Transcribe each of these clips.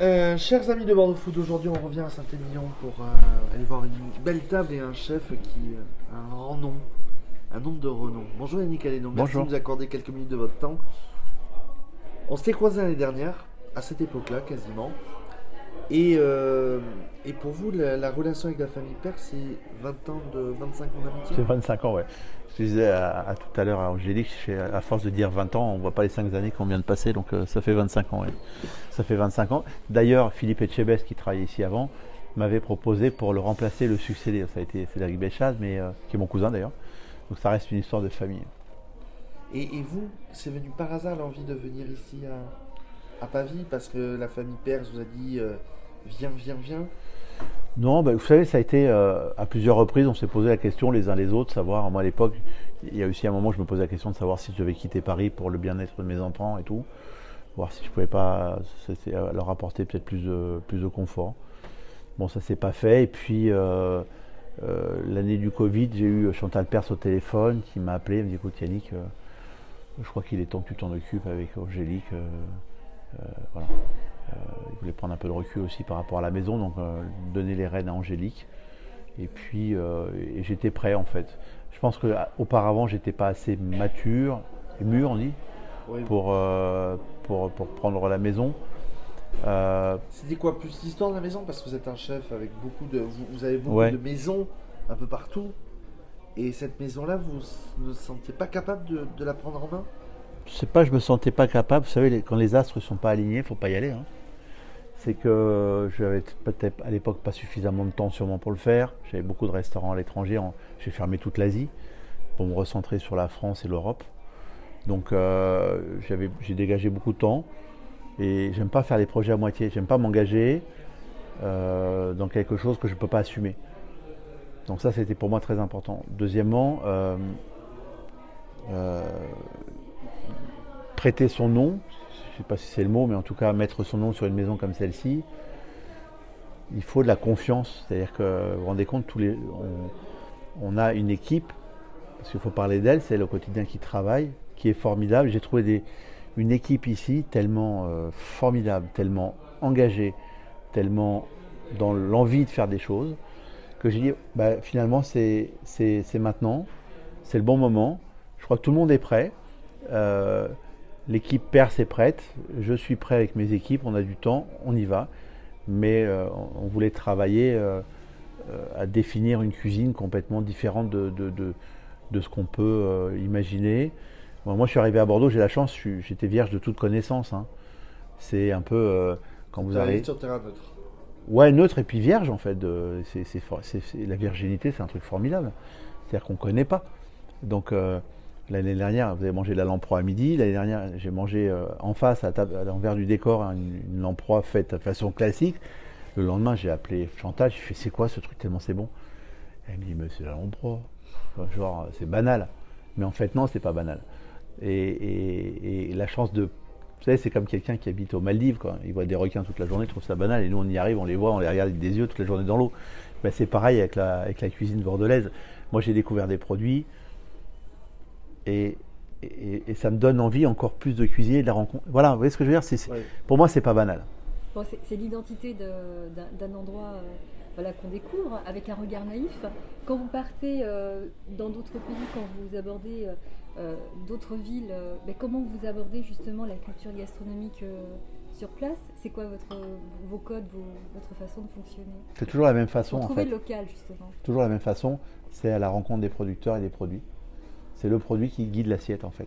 Euh, chers amis de Bordeaux Food, aujourd'hui on revient à Saint-Émilion pour euh, aller voir une belle table et un chef qui a un renom, un nom de renom. Bonjour Yannick Alénon, merci de nous accorder quelques minutes de votre temps. On s'était croisés l'année dernière, à cette époque-là quasiment. Et, euh, et pour vous, la, la relation avec la famille Père, c'est 20 ans de 25 ans d'amitié? C'est 25 ans, ouais. Je disais à, à tout à l'heure à Angélique, à force de dire 20 ans, on voit pas les 5 années qu'on vient de passer, donc euh, ça fait 25 ans, ouais. Ça fait 25 ans. D'ailleurs, Philippe Etchebest, qui travaillait ici avant, m'avait proposé pour le remplacer, le succéder. Ça a été Cédric Béchaz, mais, euh, qui est mon cousin d'ailleurs. Donc ça reste une histoire de famille. Et, et vous, c'est venu par hasard l'envie de venir ici à, à Pavie parce que la famille Père vous a dit euh, viens, viens, viens. Non, bah, vous savez, ça a été euh, à plusieurs reprises, on s'est posé la question les uns les autres, savoir, moi à l'époque, il y a aussi un moment où je me posais la question de savoir si je devais quitter Paris pour le bien-être de mes enfants et tout, voir si je pouvais pas euh, leur apporter peut-être plus de, confort. Bon, ça s'est pas fait, et puis euh, l'année du Covid, j'ai eu Chantal Perse au téléphone qui m'a appelé, elle me dit écoute Yannick, je crois qu'il est temps que tu t'en occupes avec Angélique. voilà. Euh, il voulait prendre un peu de recul aussi par rapport à la maison, donc euh, donner les rênes à Angélique. Et puis euh, j'étais prêt en fait. Je pense que à- auparavant j'étais pas assez mature, mûr on dit, pour, pour, pour prendre la maison. Euh, C'était quoi plus l'histoire de la maison? Parce que vous êtes un chef avec beaucoup de vous, vous avez beaucoup Ouais. de maisons un peu partout et cette maison là vous ne vous sentiez pas capable de, de la prendre en main? Je sais pas, je me sentais pas capable. Vous savez, les- quand les astres sont pas alignés, faut pas y aller. hein. C'est que j'avais peut-être à l'époque pas suffisamment de temps sûrement pour le faire. J'avais beaucoup de restaurants à l'étranger. J'ai fermé toute l'Asie pour me recentrer sur la France et l'Europe. Donc euh, j'ai dégagé beaucoup de temps. Et j'aime pas faire les projets à moitié. J'aime pas m'engager euh, dans quelque chose que je peux pas assumer. Donc ça, c'était pour moi très important. Deuxièmement, euh, prêter son nom, je ne sais pas si c'est le mot, mais en tout cas mettre son nom sur une maison comme celle-ci, il faut de la confiance. C'est-à-dire que vous vous rendez compte, tous les, on, a une équipe, parce qu'il faut parler d'elle, c'est le quotidien qui travaille, qui est formidable. J'ai trouvé une équipe ici tellement euh, formidable, tellement engagée, tellement dans l'envie de faire des choses, que j'ai dit, bah, finalement, c'est maintenant, c'est le bon moment. Je crois que tout le monde est prêt. Euh, L'équipe Perse est prête. Je suis prêt avec mes équipes. On a du temps. On y va. Mais euh, on voulait travailler euh, euh, à définir une cuisine complètement différente de, de, de- de ce qu'on peut euh, imaginer. Bon, moi, je suis arrivé à Bordeaux. J'ai la chance. J'étais vierge de toute connaissance. hein. C'est un peu quand vous arrivez. sur terrain neutre. Ouais, neutre et puis vierge en fait. la virginité, c'est un truc formidable. C'est-à-dire qu'on ne connaît pas. Donc l'année dernière, vous avez mangé de la lamproie à midi. L'année dernière, j'ai mangé euh, en face, à, à l'envers du décor, hein, une, lamproie faite de façon classique. Le lendemain, j'ai appelé Chantal. J'ai fait c'est quoi ce truc tellement c'est bon? Elle me dit mais c'est la lamproie. Genre c'est banal. Mais en fait non, c'est pas banal. Et la chance de vous savez, c'est comme quelqu'un qui habite aux Maldives, quoi. Il voit des requins toute la journée, il trouve ça banal, et nous on y arrive, on les voit, on les regarde avec des yeux toute la journée dans l'eau. Ben, c'est pareil avec la, avec la cuisine bordelaise. Moi j'ai découvert des produits, et, et, et ça me donne envie encore plus de cuisiner, de la rencontre. Voilà, vous voyez ce que je veux dire C'est- c'est- Ouais. Pour moi, c'est pas banal. Bon, c'est c'est l'identité de- d'un d'un endroit euh, voilà, qu'on découvre avec un regard naïf. Quand vous partez euh, dans d'autres pays, quand vous abordez euh, d'autres villes, euh, ben, comment vous abordez justement la culture gastronomique euh, sur place? C'est quoi votre, vos codes, vos- votre façon de fonctionner? C'est toujours la même façon, Pour en fait. le local justement. Toujours la même façon, c'est à la rencontre des producteurs et des produits. C'est le produit qui guide l'assiette, en fait.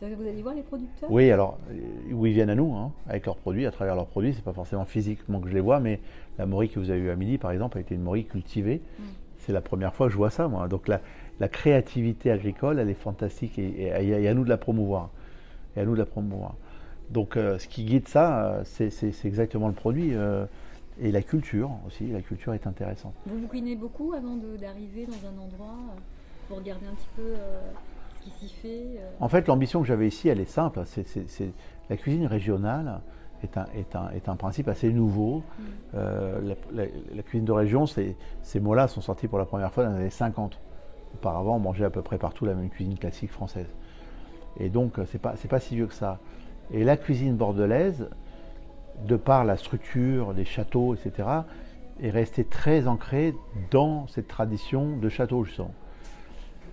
Vous allez voir les producteurs Oui, alors, euh, où ils viennent à nous, hein, avec leurs produits, à travers leurs produits, c'est pas forcément physiquement que je les vois, mais la morue que vous avez eue à midi, par exemple, a été une morue cultivée. Mm. C'est la première fois que je vois ça, moi. Donc la, la créativité agricole, elle est fantastique et, et- et à nous de la promouvoir. Et à nous de la promouvoir. Donc euh, ce qui guide ça, euh, c'est exactement le produit. euh, et la culture aussi, la culture est intéressante. Vous bouquinez beaucoup avant d'arriver dans un endroit Vous regardez un petit peu euh, qui s'y fait euh, En fait, l'ambition que j'avais ici, elle est simple. C'est, la cuisine régionale est un, est un- est un principe assez nouveau. Mm. Euh, la, la- la cuisine de région, ces mots-là sont sortis pour la première fois dans les années 50. Auparavant, on mangeait à peu près partout la même cuisine classique française. Et donc, euh, c'est pas, c'est pas si vieux que ça. Et la cuisine bordelaise, de par la structure des châteaux, etc., est resté très ancré dans cette tradition de château, justement.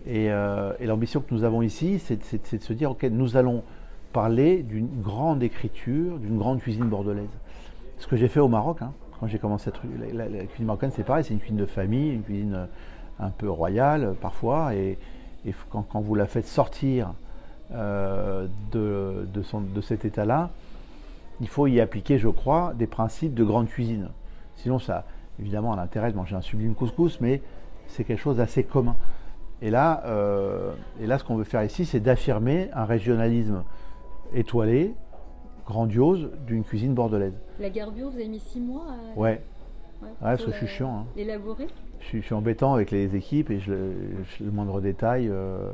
Et, euh, et l'ambition que nous avons ici, c'est de se dire, ok, nous allons parler d'une grande écriture, d'une grande cuisine bordelaise. Ce que j'ai fait au Maroc, hein, quand j'ai commencé à la, la, cuisine marocaine, c'est pareil, c'est une cuisine de famille, une cuisine euh, un peu royale parfois, et, quand, vous la faites sortir euh, de, de cet état-là, il faut y appliquer, je crois, des principes de grande cuisine. Sinon, ça, évidemment, a l'intérêt de manger un sublime couscous, mais c'est quelque chose d'assez commun. Et là, euh, et là, ce qu'on veut faire ici, c'est d'affirmer un régionalisme étoilé, grandiose, d'une cuisine bordelaise. La garbure, vous avez mis six mois à... Ouais. Ouais, parce que je suis chiant. Hein. L'élaborer je suis, je suis, embêtant avec les équipes et je, je, le moindre détail. Euh,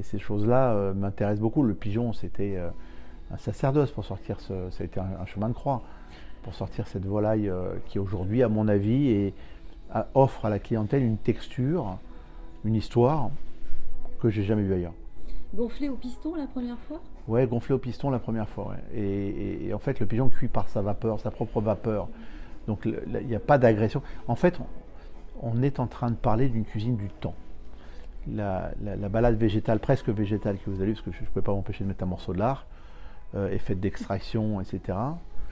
et ces choses-là euh, m'intéressent beaucoup. Le pigeon, c'était euh, un sacerdoce pour sortir ce. Ça a été un, un chemin de croix pour sortir cette volaille qui, aujourd'hui, à mon avis, est, offre à la clientèle une texture, une histoire que j'ai jamais vue ailleurs. Gonflé au piston la première fois? Ouais, gonflé au piston la première fois. Ouais. Et, et, et, en fait, le pigeon cuit par sa vapeur, sa propre vapeur. Donc il n'y a pas d'agression. En fait, on, on, est en train de parler d'une cuisine du temps. La, la, la, balade végétale, presque végétale que vous avez, parce que je ne pouvais pas m'empêcher de mettre un morceau de lard, euh, est faite d'extraction, etc.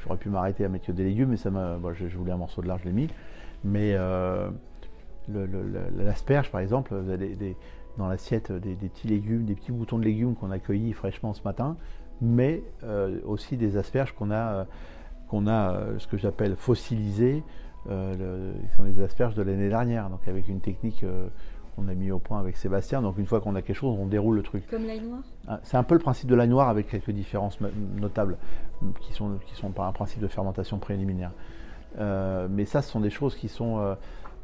J'aurais pu m'arrêter à mettre que des légumes, mais ça m'a, bon, je, je, voulais un morceau de lard, je l'ai mis. Mais euh, l'asperge, par exemple, vous avez des, des dans l'assiette des, des, petits légumes, des petits boutons de légumes qu'on a cueillis fraîchement ce matin, mais euh, aussi des asperges qu'on a, qu'on a euh, ce que j'appelle fossilisées, euh, le, sont les asperges de l'année dernière, donc avec une technique euh, qu'on a mis au point avec Sébastien. Donc une fois qu'on a quelque chose, on déroule le truc. Comme l'ail noir? Ah, C'est un peu le principe de l'ail noir avec quelques différences notables qui sont, qui sont par un principe de fermentation préliminaire. Euh, mais ça, ce sont des choses qui sont euh,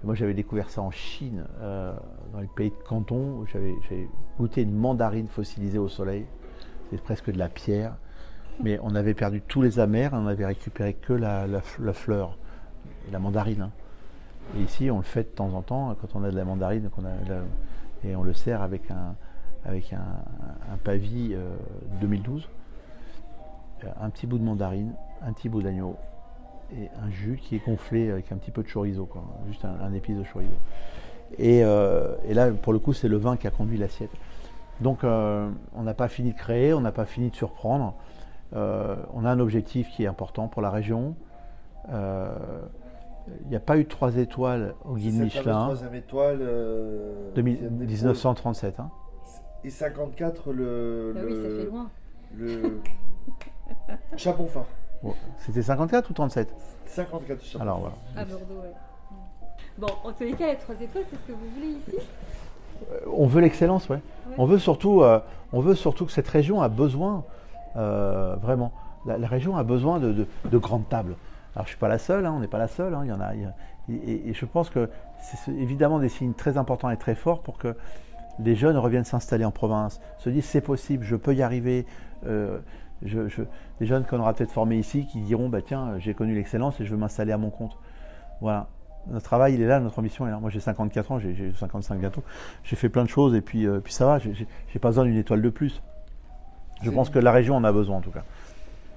moi, j'avais découvert ça en Chine, euh, dans le pays de Canton. J'avais goûté une mandarine fossilisée au soleil. C'est presque de la pierre. Mais on avait perdu tous les amers, on n'avait récupéré que la, fleur, la mandarine. Hein. Et ici, on le fait de temps en temps, quand on a de la mandarine, et on le sert avec un, pavis euh, 2012. Un petit bout de mandarine, un petit bout d'agneau, et un jus qui est gonflé avec un petit peu de chorizo, quoi, juste un, un épice de chorizo. Et, euh, et, là, pour le coup, c'est le vin qui a conduit l'assiette. Donc, euh, on n'a pas fini de créer, on n'a pas fini de surprendre. Euh, on a un objectif qui est important pour la région. Euh, il n'y a pas eu de 3 étoiles au guide Michelin. troisième étoile. 2000, 1937. Hein. Et 54 le. Bah le, oui, ça fait loin. Le Chapon fort. C'était 54 ou 37 54 Chapon Alors voilà. À Bordeaux, ouais. Bon, en tous les cas, les 3 étoiles, c'est ce que vous voulez ici? Euh, On veut l'excellence, ouais. ouais. On, veut surtout, euh, on veut surtout que cette région a besoin, euh, vraiment, la, la, région a besoin de, de, de, grandes tables. Alors je ne suis pas la seule, hein, on n'est pas la seule, hein, il y en a, il y a et, et, je pense que c'est évidemment des signes très importants et très forts pour que les jeunes reviennent s'installer en province, se disent c'est possible, je peux y arriver. Euh, je, je, des jeunes qu'on aura peut-être formés ici qui diront bah, tiens, j'ai connu l'excellence et je veux m'installer à mon compte. Voilà. Notre travail, il est là, notre ambition est là. Moi, j'ai 54 ans, j'ai 55 bientôt. J'ai fait plein de choses et puis, euh, puis ça va, j'ai pas besoin d'une étoile de plus. Je pense que la région en a besoin en tout cas.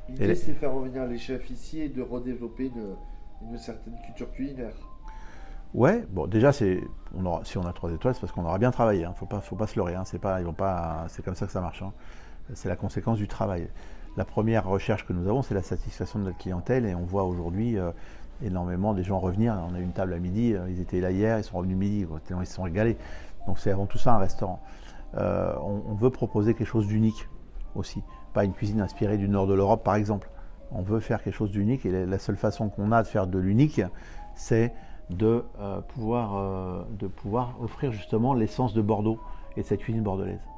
L'idée, c'est de faire revenir les chefs ici et de redévelopper une, une certaine culture culinaire. Ouais, bon, déjà, c'est, on aura, si on a trois étoiles, c'est parce qu'on aura bien travaillé. Hein. Faut pas, faut pas se leurrer. Hein. C'est pas, ils vont pas, c'est comme ça que ça marche. Hein. C'est la conséquence du travail. La première recherche que nous avons, c'est la satisfaction de notre clientèle, et on voit aujourd'hui euh, énormément des gens revenir. On a une table à midi, euh, ils étaient là hier, ils sont revenus midi, ils se sont régalés. Donc c'est avant tout ça un restaurant. Euh, on, veut proposer quelque chose d'unique aussi, pas une cuisine inspirée du nord de l'Europe par exemple. On veut faire quelque chose d'unique, et la seule façon qu'on a de faire de l'unique, c'est de, pouvoir, de pouvoir offrir justement l'essence de Bordeaux et de cette cuisine bordelaise.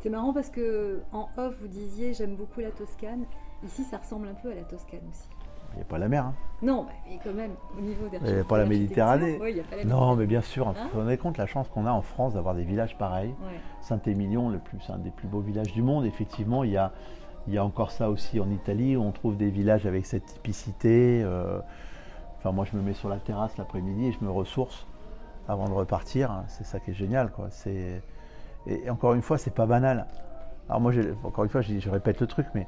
C'est marrant parce que en off vous disiez j'aime beaucoup la Toscane. Ici ça ressemble un peu à la Toscane aussi. Il n'y a pas la mer. Hein. Non, mais quand même au niveau des. Il n'y a pas la Méditerranée. Oui, a pas la non, mais bien sûr. Hein vous vous rendez compte la chance qu'on a en France d'avoir des villages pareils. Ouais. Saint-Émilion, le plus, un des plus beaux villages du monde. Effectivement, il y a, il y a encore ça aussi en Italie où on trouve des villages avec cette typicité. Euh, Enfin, moi, je me mets sur la terrasse l'après-midi et je me ressource avant de repartir. C'est ça qui est génial, quoi. Et encore une fois, c'est pas banal. Alors moi, encore une fois, je, je, répète le truc, mais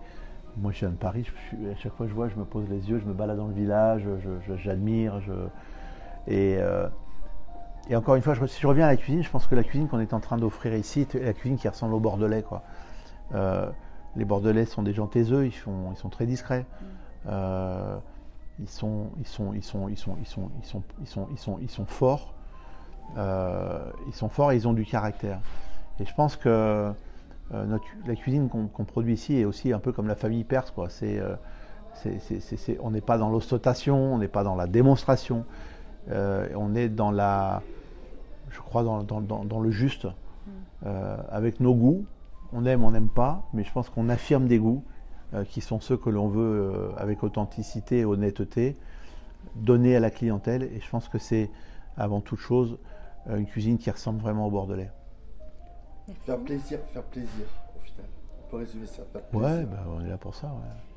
moi, je viens de Paris, je suis- à chaque fois que je vois, je me pose les yeux, je me balade dans le village, j'admire. Et, euh, et encore une fois, si je reviens à la cuisine, je pense que la cuisine qu'on est en train d'offrir ici est la cuisine qui ressemble au Bordelais. Quoi. Euh, les Bordelais sont des gens taiseux, ils, font, ils sont très discrets. Euh, ils, sont, ils, sont, ils, sont, ils, sont, ils, sont, ils, sont, ils, sont, ils, sont, ils sont forts. Euh, ils sont forts et ils ont du caractère. Et je pense que euh, notre- la cuisine qu'on produit ici est aussi un peu comme la famille perse. Quoi. C'est, euh, on n'est pas dans l'ostentation, on n'est pas dans la démonstration. Euh, on est dans la, je crois, dans, dans- dans- dans le juste, euh, avec nos goûts. On aime, on n'aime pas, mais je pense qu'on affirme des goûts euh, qui sont ceux que l'on veut, avec authenticité et honnêteté, donner à la clientèle. Et je pense que c'est avant toute chose une cuisine qui ressemble vraiment au Bordelais. Merci. Faire plaisir, faire plaisir, au final. On peut résumer ça, faire plaisir. Ouais, bah, on est là pour ça. ouais.